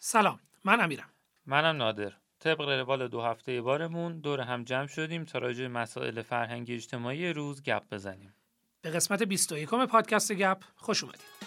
سلام من امیرم. منم نادر. طبق روال دو هفته بارمون دور هم جمع شدیم تا راجع مسائل فرهنگی اجتماعی روز گپ بزنیم. به قسمت 21 پادکست گپ خوش اومدید.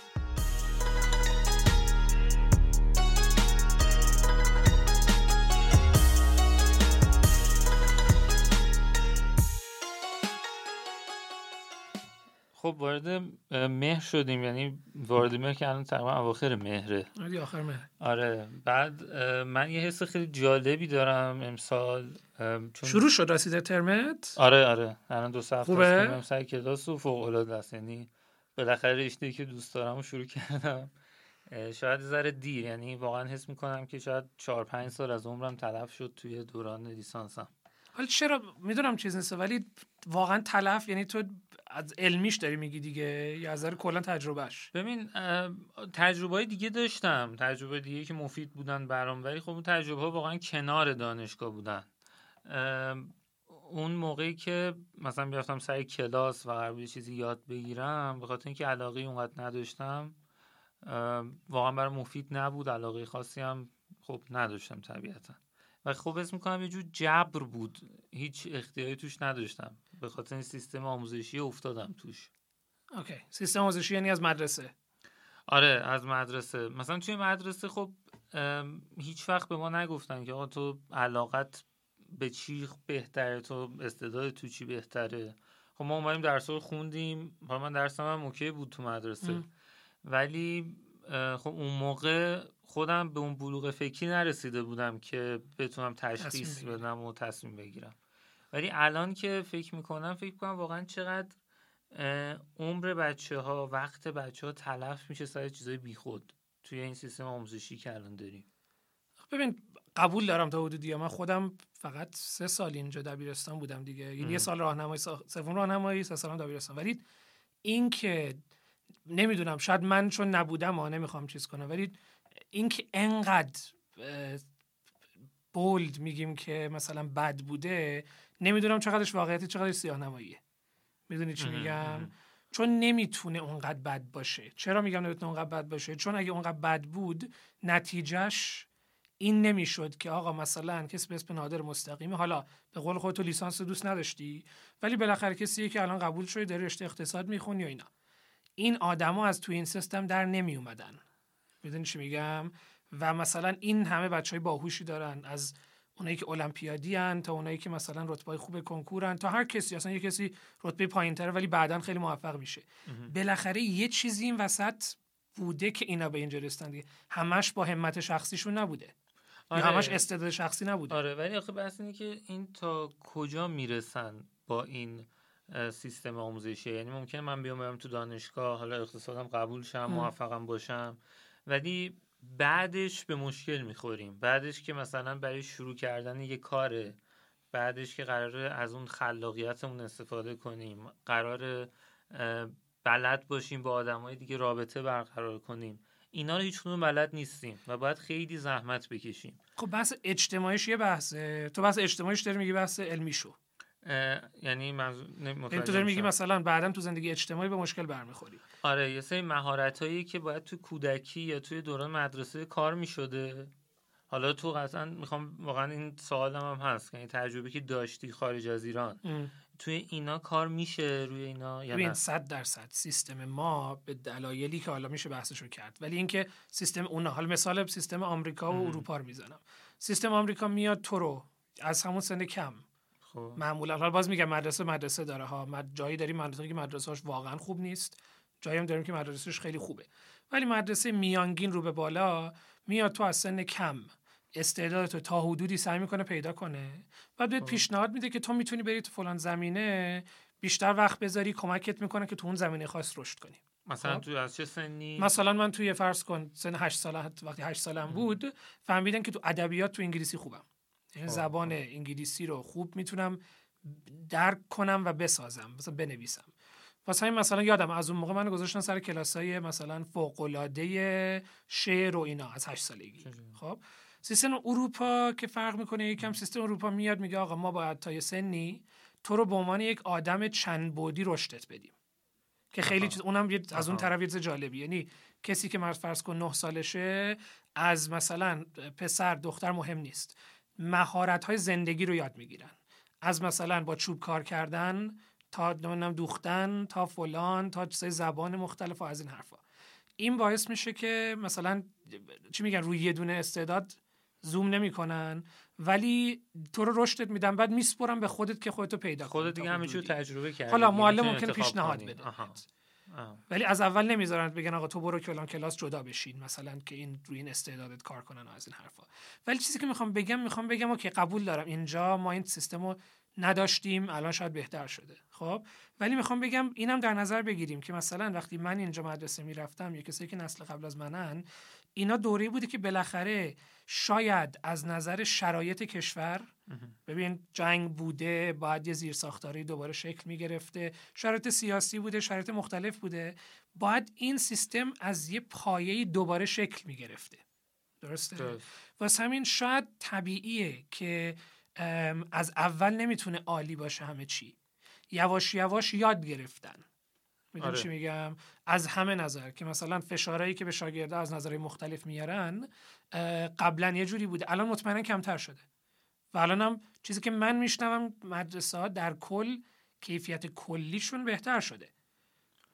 خب وارد مهر شدیم یعنی وارد مهر که الان تقریبا اواخر مهره. آخر مهر آره بعد من یه حس خیلی جالبی دارم امسال چون شروع شد رسیده ترمت؟ آره آره الان دو سه خوبه؟ سر کلاس و فوق العاده است یعنی بالاخره رشته که دوست دارم و شروع کردم. شاید ذره دیر یعنی واقعا حس می‌کنم که شاید چهار پنج سال از عمرم تلف شد توی دوران لیسانسم. حالا چرا می‌دونم چیز نیست ولی واقعا تلف یعنی تو از علمیش داری میگی دیگه یا از کلا تجربهش ببین تجربه های دیگه داشتم. تجربه دیگه که مفید بودن برام ولی خب اون تجربه ها واقعا کنار دانشگاه بودن. اون موقعی که مثلا بیافتم سر کلاس و قرار چیزی یاد بگیرم به خاطر اینکه علاقه اونقدر نداشتم واقعا برای مفید نبود. علاقه خاصی هم خب نداشتم طبیعتا. و خب اسم می‌کنم یه جور جبر بود. هیچ اختیاری توش نداشتم. به خاطر این سیستم آموزشی افتادم توش. اوکی. سیستم آموزشی یعنی از مدرسه. آره از مدرسه. مثلا توی مدرسه خب هیچ وقت به ما نگفتن که آقا تو علاقت به چی بهتره؟ تو استعداد تو چی بهتره؟ خب ما اومدیم درس رو خوندیم. من درسم هم اوکی بود تو مدرسه. ولی خب اون موقع خودم به اون بلوغ فکری نرسیده بودم که بتونم تشخیص بدم و تصمیم بگیرم. ولی الان که فکر می‌کنم فکر کنم واقعا چقدر عمر بچه ها وقت بچه ها تلف میشه سر چیزای بیخود توی این سیستم آموزشی که الان داریم. ببین قبول دارم تا حدودی. من خودم فقط سه سال اینجا دبیرستان بودم دیگه. یعنی یه سال راهنمایی سوم راهنمایی سه سالم دبیرستان. ولی این که نمی‌دونم شاید من چون نبودم ها نمی‌خوام چیز کنم ولی اینکه انقدر بولد میگیم که مثلا بد بوده نمی‌دونم چقدرش واقعیتی چقدرش سیاه نماییه می‌دونی چی میگم؟ چون نمی‌تونه اونقدر بد باشه. چرا میگم نمی‌تونه اونقدر بد باشه؟ چون اگه اونقدر بد بود نتیجهش این نمی‌شد که آقا مثلا کسی به اسم نادر مستقیمی حالا به قول خودت لیسانس دوست نداشتی ولی بالاخره کسی که الان قبول شده داره رشته اقتصاد می‌خونی و اینا. این آدما از تو این سیستم در نمی اومدن می‌دونی چی میگم؟ و مثلا این همه بچه های باهوشی دارن. از اونایی که المپیادی هن تا اونایی که مثلا رتبه خوب کنکورن تا هر کسی. اصلا یه کسی رتبه پایینتره ولی بعدا خیلی موفق میشه. بالاخره یه چیزی این وسط بوده که اینا به اینجا رسیدن دیگه. همش با همت شخصیشون نبوده. آره. همش استعداد شخصی نبوده. آره ولی آخه بحث اینه که این تا کجا می‌رسن با این سیستم آموزشی؟ یعنی ممکنه من بیام برم تو دانشگاه حالا اقتصادم قبول شم موفقم باشم. ولی بعدش به مشکل می‌خوریم. بعدش که مثلا برای شروع کردن یه کاره بعدش که قراره از اون خلاقیتمون استفاده کنیم قرار بلد باشیم با آدمای دیگه رابطه برقرار کنیم. اینا رو هیچ بلد نیستیم و باید خیلی زحمت بکشیم. خب بحث اجتماعیش یه بحثه. تو بحث اجتماعیش داری میگی بحث علمی شو یعنی منظور یعنی تو داری میگی مثلا بعدا تو زندگی اجتماعی به مشکل برمیخوری. آره یه سری مهارت هایی که باید تو کودکی یا توی دوران مدرسه کار می‌شده. حالا تو قطعا می‌خوام واقعا این سوالم هم هست یعنی تجربه که داشتی خارج از ایران توی اینا کار میشه روی اینا یا نه؟ صد درصد سیستم ما به دلایلی که حالا میشه بحثش رو کرد. ولی اینکه سیستم اون حال مثال سیستم آمریکا و اروپا رو می‌زنم. سیستم آمریکا میاد تو رو از همون سن کم خب. معمولا. حالا باز میگم مدرسه مدرسه داره ها. جایی داریم مدرسه که مدرسه‌اش واقعا خوب نیست جایی هم داریم که مدرسهش خیلی خوبه. ولی مدرسه میانگین رو به بالا میاد تو از سن کم. استعدادتو تا حدودی سعی می‌کنه پیدا کنه. بعد بهت خب. پیشنهاد میده که تو می‌تونی بری تو فلان زمینه بیشتر وقت بذاری کمکت می‌کنه که تو اون زمینه خاص رشد کنی. مثلا خب؟ تو از چه سنی؟ مثلا من توی فرض کن سن 8 ساله وقتی 8 سالم بود فهمیدن که تو ادبیات تو انگلیسی خوبم. زبان انگلیسی رو خوب می‌تونم درک کنم و بسازم مثلا بنویسم. واسه همین مثلا یادم از اون موقع من گذاشتن سر کلاسای مثلا فوق العاده شعر و اینا از 8 سالگی. خب سیستم اروپا که فرق می‌کنه یکم سیستم اروپا میاد میگه آقا ما باید تا یه سنی تو رو به عنوان یک آدم چند بودی رشدت بدیم. که خیلی چیز اونم از اون طرف یه جالبی. یعنی کسی که مرد فرض کن 9 سالشه از مثلا پسر دختر مهم نیست. مهارت های زندگی رو یاد می‌گیرن. از مثلا با چوب کار کردن تا نمی‌دونم دوختن تا فلان تا چیزای زبان مختلف و از این حرفا. این باعث میشه که مثلا چی میگن روی یه دونه استعداد زوم نمی‌کنن ولی تو رو رشدت میدن بعد میسپرم به خودت که خودتو پیدا کنی خودت دیگه همه تجربه کردی حالا معلم ممکنه پیشنهاد بده. ولی از اول نمی‌ذارن بگن آقا تو برو کلان کلاس جدا بشین مثلا که این روی این استعدادت کار کنن از این حرفا. ولی چیزی که می‌خوام بگم می‌خوام بگم که قبول دارم. اینجا ما این سیستم رو نداشتیم الان شاید بهتر شده. خب؟ ولی می‌خوام بگم اینم در نظر بگیریم که مثلا وقتی من اینجا مدرسه می‌رفتم یا کسی که نسل قبل از منن اینا دوره بوده که بالاخره شاید از نظر شرایط کشور ببین جنگ بوده باید یه زیر ساختاری دوباره شکل می گرفته شرایط سیاسی بوده شرایط مختلف بوده. باید این سیستم از یه پایه دوباره شکل می گرفته درسته؟ واسه همین شاید طبیعیه که از اول نمی‌تونه عالی باشه همه چی. یواش یواش یاد گرفتن. می‌دونی آره. چی میگم؟ از همه نظر که مثلا فشارهایی که به شاگرده از نظرهای مختلف میارن قبلا یه جوری بوده. الان مطمئنا کمتر شده. و الان هم چیزی که من میشنوم مدرسه ها در کل کیفیت کلیشون بهتر شده.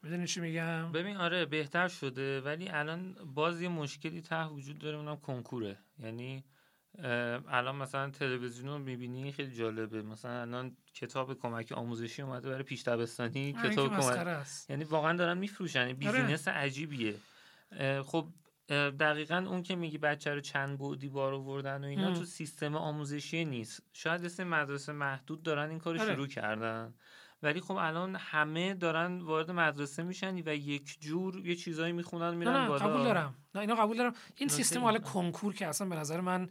می‌دونی چی میگم؟ ببین آره بهتر شده ولی الان باز یه مشکلی ته وجود داره اونم کنکوره. یعنی الان مثلا تلویزیون رو می‌بینی خیلی جالبه. مثلا الان کتاب کمک آموزشی اومده برای پیش دبستانی کتاب کمک یعنی واقعا دارن میفروشن. یعنی آره. بیزینس عجیبیه. خب دقیقا اون که میگی بچه رو چند بودی بار آوردن و اینا تو سیستم آموزشی نیست. شاید مثل مدرسه محدود دارن این کار آره. شروع کردن. ولی خب الان همه دارن وارد مدرسه میشن و یک جور یه چیزایی می‌خونن میرن نه نه بالا. قبول دارم. نه اینا قبول دارم. این سیستم حالا کنکور که اصلا به نظر من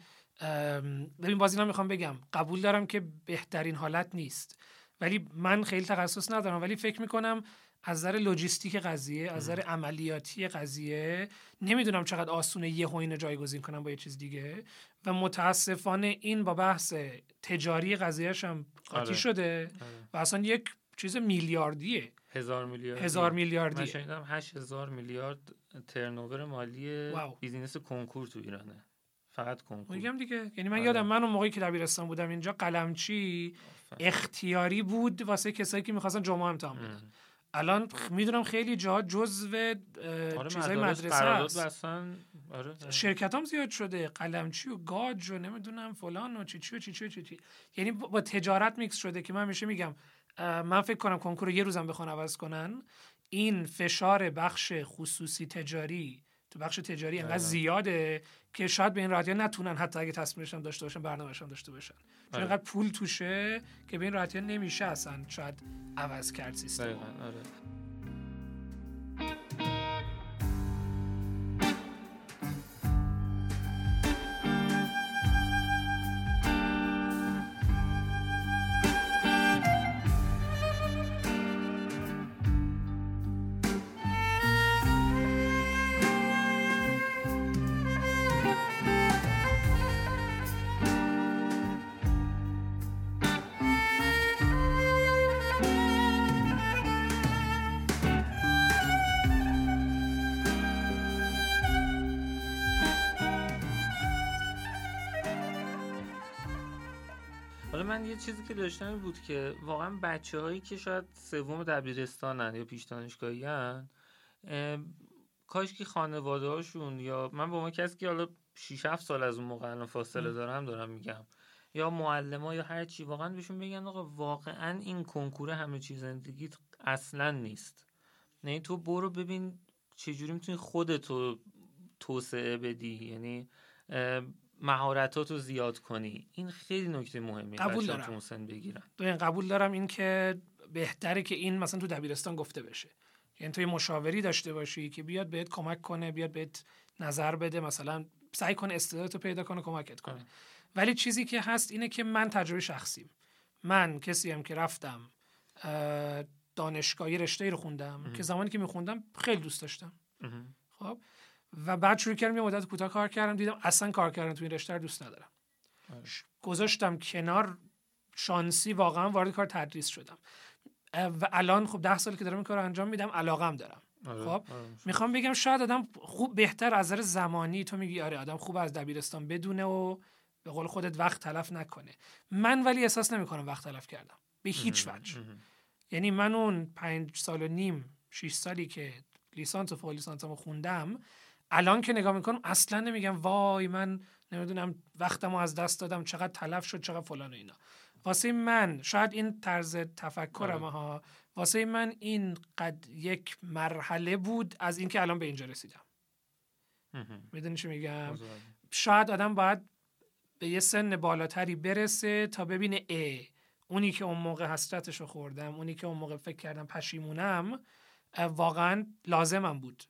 ببین باز اینا می‌خوام بگم. قبول دارم که بهترین حالت نیست. ولی من خیلی تخصص ندارم. ولی فکر می‌کنم از نظر لوجیستیک قضیه از نظر عملیاتی قضیه نمی‌دونم چقدر آسونه یه اینو جایگزین کنم با یه چیز دیگه. و متاسفانه این با بحث تجاری قضیهش هم قاطی آره. شده آره. و اصلا یک چیز میلیاردیه. هزار میلیارد هزار میلیاردی من شنیدم هشت هزار میلیارد ترنوور مالی بیزینس کنکور تو ایرانه. فقط کنکور. میگم دیگه. یعنی من آره. یادم من اون موقعی که دبیرستان بودم اینجا قلمچی اختیاری بود واسه کسایی که می‌خواستن جمعه امتحان بدن. الان می‌دونم خیلی جا جزو آره چیزای مدرسه هست آره. شرکت هم زیاد شده قلمچی و گاج و نمی‌دونم فلان و چی چی و چی چی, چی, چی. یعنی با تجارت میکس شده که من میشه میگم من فکر کنم کنکور یه روزم بخوان عوض کنن این فشار بخش خصوصی تجاری تو بخش تجاری انقدر زیاده که شاید به این راحتی نتونن حتی اگه تصمیمشون داشته باشن برنامهشون داشته باشن. چون آره. پول توشه که به این راحتی نمیشه اصلا شاید عوض کرد سیستم. آره. یه چیزی که داشتم بود که واقعا بچه هایی که شاید سوم دبیرستانن یا پیش دانشگاهی هن کاش که خانواده هاشون یا من با ما کسی که حالا 6 7 سال از اون موقع الان فاصله دارم دارم میگم یا معلم یا هر چی واقعا بهشون بگن آقا واقعا این کنکور همه چیز زندگیت اصلا نیست نه تو برو ببین چجوری می‌تونی خودتو توسعه بدی یعنی مهارتاتو زیاد کنی. این خیلی نکته مهمی قبول دارم. سن بگیرن. قبول دارم این که بهتره که این مثلا تو دبیرستان گفته بشه. یعنی توی مشاوری داشته باشی که بیاد بهت کمک کنه بیاد بهت نظر بده مثلا سعی کنه استعدادتو پیدا کنه کمکت کنه. ولی چیزی که هست اینه که من تجربه شخصیم. من کسی هم که رفتم دانشگاهی رشته رو خوندم که زمانی که میخوندم خیلی دوست داشتم. و بعد شروع کردم یه مدت کوتاه کار کردم دیدم اصلا کار کردن تو این رشته رو دوست ندارم. آره. گذاشتم کنار شانسی واقعا وارد کار تدریس شدم. و الان خب ده سال که دارم این کار انجام میدم علاقم دارم. آره، خب؟ آره. می‌خوام بگم شاید آدم خوب بهتر از نظر زمانی تو میگی آره آدم خوب از دبیرستان بدونه و به قول خودت وقت تلف نکنه. من ولی احساس نمی‌کنم وقت تلف کردم. به هیچ وجه. یعنی من اون پنج سال و نیم شیش سالی که لیسانس و فوق لیسانسمو خوندم الان که نگاه می‌کنم اصلا نمیگم وای من نمی‌دونم وقتمو از دست دادم چقدر تلف شد چقدر فلان و اینا واسه من شاید این طرز تفکرم آره. ها واسه من این قد یک مرحله بود از اینکه الان به اینجا رسیدم. می‌دونی چی میگم. شاید آدم باید به یه سن بالاتری برسه تا ببینه ا اونی که اون موقع حسرتش رو خوردم اونی که اون موقع فکر کردم پشیمونم واقعا لازمم بود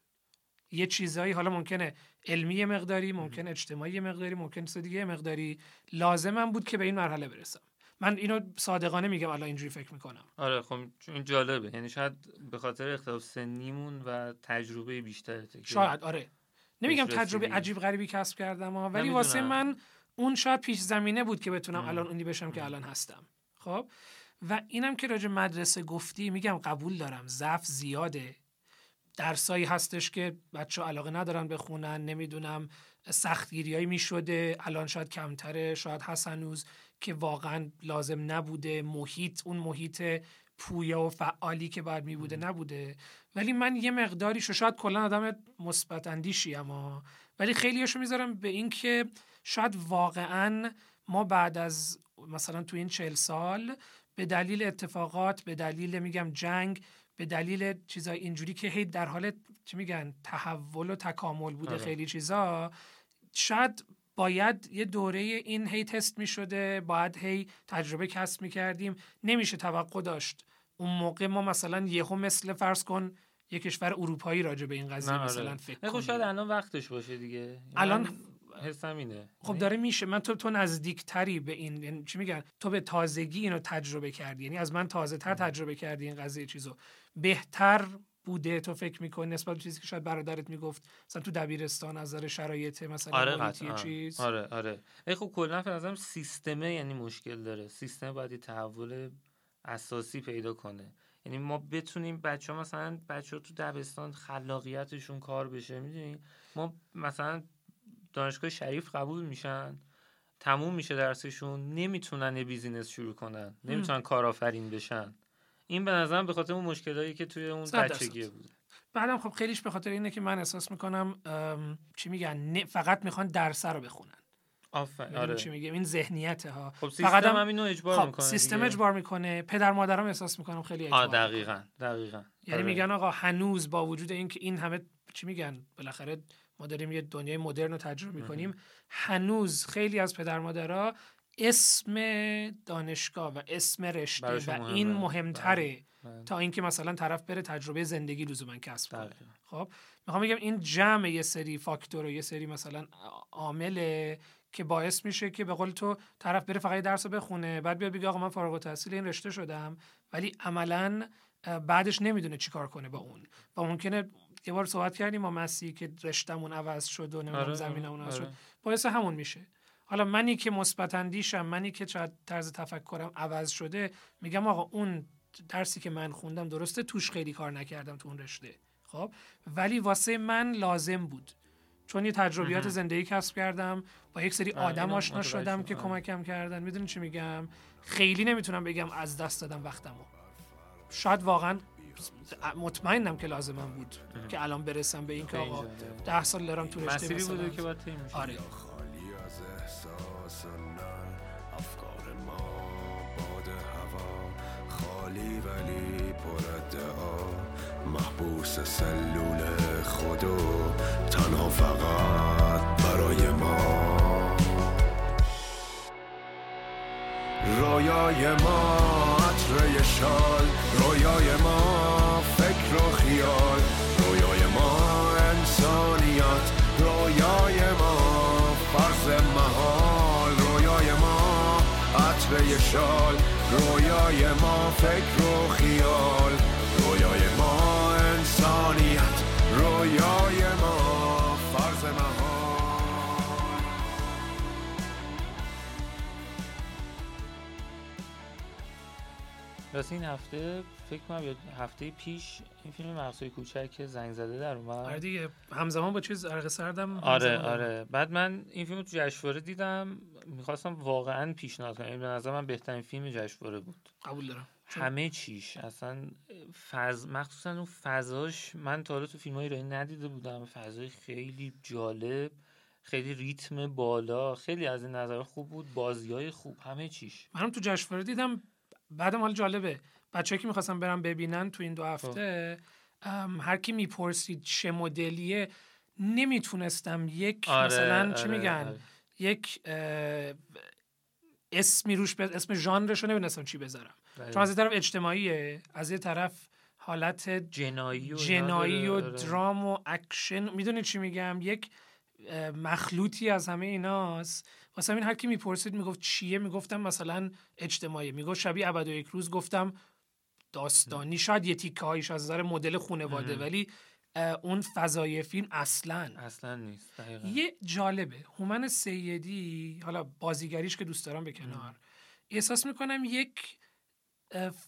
یه چیزایی حالا ممکنه علمی مقداری ممکن اجتماعی مقداری ممکن چیز دیگه مقداری. لازمم بود که به این مرحله برسم. من اینو صادقانه میگم الان اینجوری فکر می‌کنم. آره خب چون این جالبه. یعنی شاید به خاطر اختلاف سنیمون و تجربه بیشتره شاید آره. نمیگم تجربه. عجیب غریبی کسب کردم ها ولی نمی‌دونم. واسه من اون شاید پیش زمینه بود که بتونم ام. الان اونی بشم که الان هستم. خب؟ و اینم که راجع مدرسه گفتی میگم قبول دارم. ضعف زیاده. درسایی هستش که بچه علاقه ندارن بخونن نمی‌دونم سختگیریایی می‌شده. الان شاید کمتره شاید هست هنوز که واقعا لازم نبوده. محیط اون محیط پویا و فعالی که باید می بوده نبوده. ولی من یه مقداریشو شاید کلا آدم مثبت اندیشی اما. ولی خیلیشو می‌ذارم به این که شاید واقعا ما بعد از مثلا تو این چهل سال به دلیل اتفاقات به دلیل میگم جنگ به دلیل چیزای اینجوری که هی در حال چی میگن تحول و تکامل بوده آره. خیلی چیزا شاید باید یه دوره این هی تست می شده باید هی تجربه کسب می کردیم نمیشه توقع داشت اون موقع ما مثلا یهو مثل فرض کن یه کشور اروپایی راجع به این قضیه آره. مثلا فکر نه، خب کنیم. شاید الان وقتش باشه دیگه الان- حسم اینه خب داره میشه. من تو تو نزدیکتری به این یعنی چی میگن؟ تو به تازگی اینو تجربه کردی. یعنی از من تازه تر تجربه کردی این قضیه چیزو. بهتر بوده تو فکر می‌کنی نسبت به چیزی که شاید برادرت می‌گفت؟ مثلا تو دبیرستان از نظر شرایط مثلا آره چیز؟ آره آره. ولی خب کلا به نظرم سیستمه یعنی مشکل داره. سیستم باید تحول اساسی پیدا کنه. یعنی ما بتونیم بچه ها مثلا بچه ها تو دبستان خلاقیتشون کار بشه. می‌دونی؟ ما مثلا دانشگاه شریف قبول میشن؟ تموم میشه درسشون؟ نمی‌تونن یه بیزینس شروع کنن. نمی‌تونن کارآفرین بشن. این به نظرم به خاطر اون مشکلایی که توی اون. بچگی بود. بعدم خب خیلیش به خاطر اینه که من احساس می‌کنم چی میگن؟ نه- فقط می‌خوان درس رو بخونن. آفرین آره. چی میگم؟ این ذهنیت ها. خب فقط سیستم هم- هم اینو اجبار خب می‌کنه سیستم دیگه. اجبار می‌کنه. پدر مادرم احساس می‌کنم خیلی آه اجبار دقیقا دقیقا. یعنی آره. میگن آقا هنوز با وجود اینکه این همه چی میگن بالاخره ما داریم یه دنیای مدرن رو تجربه می‌کنیم هنوز خیلی از پدر مادرها اسم دانشگاه و اسم رشته و مهمه. این مهمتره بله. تا اینکه مثلا طرف بره تجربه زندگی لزوما کسب کنه. خب می‌خوام بگم این جمع یه سری فاکتور و یه سری مثلا عامله که باعث میشه که به قول تو طرف بره فقط درس رو بخونه بعد بیاد بگه آقا من فارغ التحصیل این رشته شدم ولی عملا بعدش نمی‌دونه چی کار کنه با اون و ممکنه یه بار صحبت کردیم با مسی که رشتمون عوض شد و نمی‌دونم آره، زمینمون عوض آره. شد. باعث همون میشه. حالا منی که مثبت اندیشم منی که شاید طرز تفکرم عوض شده میگم آقا اون درسی که من خوندم درسته توش خیلی کار نکردم تو اون رشته. خب؟ ولی واسه من لازم بود. چون یه تجربیات. زندگی کسب کردم با یک سری آره، آدم آشنا شدم که. کمکم کردن. می‌دونی چی میگم؟ خیلی نمی‌تونم بگم از دست دادم وقتمو. شاید واقعا مطمئنم که لازمم بود که الان برسم به این که آقا آره. ده سال دارم تو رشته مسیری مثلا. بوده که باید طی میشه آره. خالی از احساس و نه افکار ما باد هوا. خالی ولی پر ادعا. محبوس سلول خودو تنها فقط برای ما. رویای ما عطر شال. رویای ما فکر و خیال رویای ما انسانیت رویای ما فرض محال رویای ما عطر شال رویای ما فکر و خیال رویای ما انسانیت رویای ما فرض محال. راستی این هفته فکر کنم یا هفته پیش این فیلم مقصوی کوچک زنگ زده در اومد. آره دیگه همزمان با چیز عرق سردم آره آره. بعد من این فیلم رو تو جشنواره دیدم می‌خواستم واقعا پیشنهاد کنم. این به نظر من بهترین فیلم جشنواره بود. قبول دارم. همه چیش اصلا فض مخصوصا اون فضاش من تا حالا تو فیلم های ندیده بودم. فضای خیلی جالب خیلی ریتم بالا خیلی از این نظر خوب بود بازی های خوب همه چیش. منم تو جشنواره دیدم بعدم حال جالبه بچه که می‌خواستم برم ببینن تو این دو هفته ام، هر کی می‌پرسید چه مدلیه نمی‌تونستم یک آره، مثلا چی آره، میگن آره. یک اسمی روش به اسم ژانرش رو نمی‌دونستم چی بذارم دقیقاً. چون از یه طرف اجتماعیه از یه طرف حالت جنایی و جنایی و آره. درام و اکشن می‌دونی چی میگم یک مخلوطی از همه ایناست واسه همین هر کی می‌پرسید می‌گفت چیه؟ می‌گفتم مثلا اجتماعی. می‌گفت شبیه ابد و یک روز گفتم داستانی. شاید یه تیکه هایش از نظر مدل خانواده. ولی اون فضای فیلم اصلا. اصلا نیست دقیقاً. یه جالبه. هومن سیدی حالا بازیگریش که دوست دارم به کنار احساس می‌کنم یک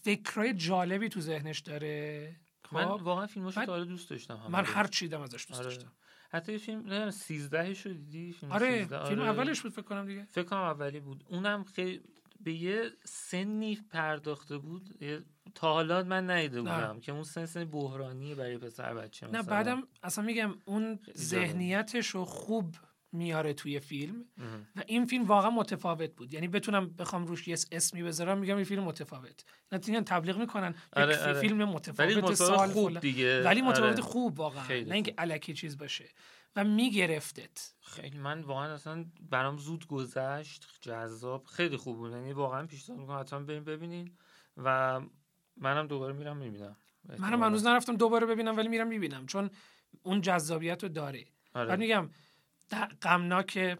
فکرای جالبی تو ذهنش داره. من خب؟ واقعا فیلماشو تا حالا دوست داشتم همه من. هر چیدم ازش دوست آره. داشتم حتی یه فیلم نه 13 شو دیدی فیلم آره 13 فیلم آره. اولش بود فکر کنم دیگه فکر کنم اولی بود اونم خیلی به یه سنی پرداخته بود یه- تا حالا من ندیده نه. بودم که اون سن سن بحرانی برای پسر بچه نه مثلا. بعدم اصلا میگم اون. ذهنیتش رو خوب میاره توی فیلم. و این فیلم واقعا متفاوت بود. یعنی بتونم بخوام روش یه اسمی بذارم میگم این فیلم متفاوت. نه تبلیغ می‌کنن. آره، یک آره. فیلم ولی متفاوت متفاوت سال خوب. دیگه. ولی متفاوت آره. خوب واقعا. نه اینکه. الکی چیز باشه. و میگرفتت. خیلی من واقعا اصلا برام زود گذشت. جذاب. خیلی خوب بود. یعنی واقعا پیشنهاد می‌کنم حتما بریم ببینین. و منم دوباره میرم می‌بینم. منم هنوز نرفتم دوباره ببینم ولی میرم می‌بینم. چون اون جذابیت رو داره. بعد آره. میگم در- غمناکه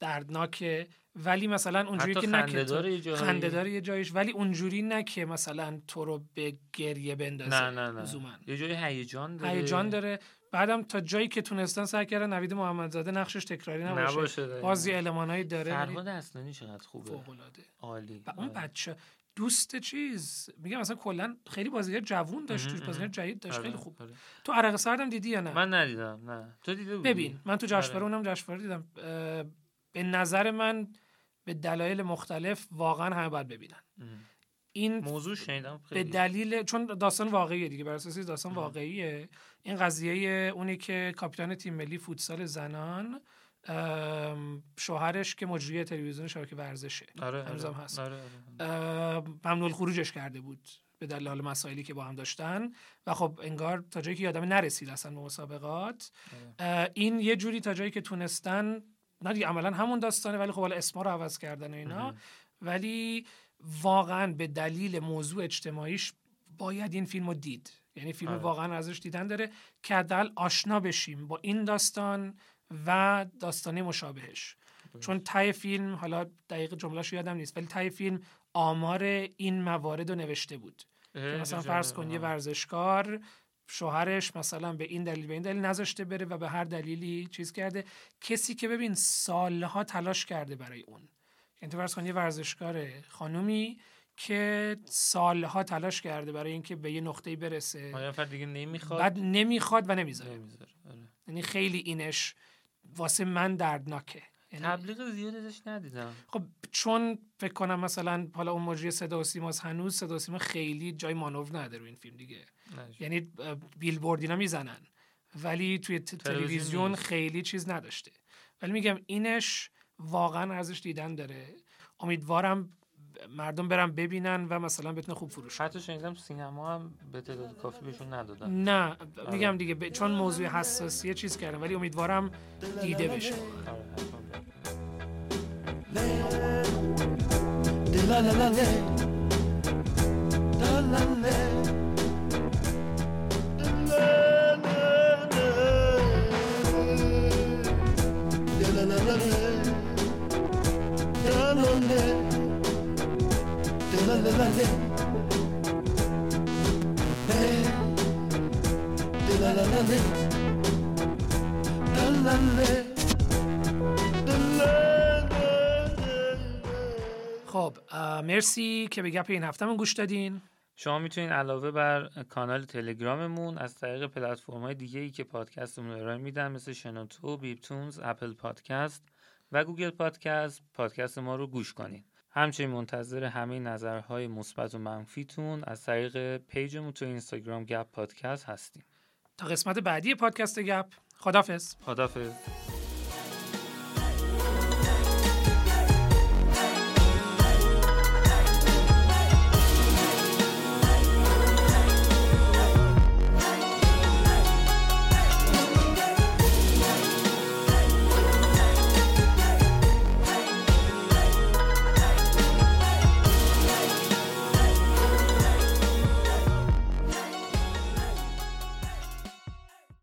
دردناکه ولی مثلا اونجوری که نه که تو- خنده‌داره یه جاهایی. خنده داره یه جایش ولی اونجوری نه که مثلا تو رو به گریه بندازه نه نه نه لزوماً. یه جای هیجان داره هیجان داره بعدم تا جایی که تونستن سعی کردن نوید محمدزاده نقشش تکراری نباشه نباشه دقیقاً. باز یه المانایی داره فرهاد اصلانی چقدر خوبه فوق العاده عالی و اون آره. بچه دوست چیز. میگم مثلا کلا خیلی بازیگر جوون داشت توش بازیگر. جدید داشت خیلی آره، خوب. آره. تو عرق سردم دیدی یا نه؟ من ندیدم نه. تو دیده بودی؟ ببین من تو جشنواره آره. اونم جشنواره دیدم. به نظر من به دلایل مختلف واقعا همه باید ببینن. این موضوع شنیدم به خیلی. دلیل چون داستان واقعیه دیگه بر اساس داستان واقعیه. این قضیه اونی که کاپیتان تیم ملی فوتسال زنان شوهرش که مجری تلویزیون شبکه ورزشه آره هنوزم آره. هست. آره، آره. ممنوع خروجش کرده بود به دلیل حال مسائلی که با هم داشتن و خب انگار تا جایی که یادم نرسید اصلا به مسابقات اه، این یه جوری تا جایی که تونستن نه دیگه عملا همون داستانه ولی خب حالا اسما رو عوض کردن و اینا. ولی واقعا به دلیل موضوع اجتماعیش باید این فیلم رو دید یعنی فیلم آره. واقعا ارزش دیدن داره که حداقل آشنا بشیم با این داستان و داستانه مشابهش. چون تای فیلم حالا دقیق جملهش یادم نیست ولی تای فیلم آمار این موارد رو نوشته بود. که مثلا فرض. کن یه. ورزشکار شوهرش مثلا به این دلیل به این دلیل نذاشته بره و به هر دلیلی چیز کرده. کسی که ببین سالها تلاش کرده برای اون. یعنی فرض کن یه ورزشکار خانومی که سالها تلاش کرده برای اینکه به یه نقطه‌ای برسه. دیگه نمی‌خواد؟ بعد نمی‌خواد و نمی‌ذاره. نمی‌ذاره. آره. یعنی خیلی اینش واسه من دردناکه. یعنی تبلیغ زیاد ازش ندیدم. خب چون فکر کنم مثلا حالا اون مجری صدا و هنوز صدا و سیما خیلی جای مانور نداره این فیلم دیگه. نه. یعنی بیلبورد اینا می‌زنن. ولی توی تلویزیون. خیلی چیز نداشته. ولی میگم اینش واقعا ارزش دیدن داره. امیدوارم مردم برن ببینن و مثلا بتونه خوب فروش. حتی شنیدم سینما هم به تعداد کافی بهشون ندادن. نه میگم دیگه ب- چون موضوع حساسیه چیز کردم ولی امیدوارم دیده بشه. آره، مرسی که به گپ این هفتهمون گوش دادین شما می‌تونید علاوه بر کانال تلگراممون از طریق پلتفرم های دیگه ای که پادکستمون رو ارائه میدن مثل شنوتو، بیپتونز، Apple Podcast و Google Podcast پادکست ما رو گوش کنید. همچنین منتظر همه نظرهای مثبت و منفیتون از طریق page مون تو اینستاگرام گپ پادکست هستیم. تا قسمت بعدی پادکست گپ خدافظ خدافظ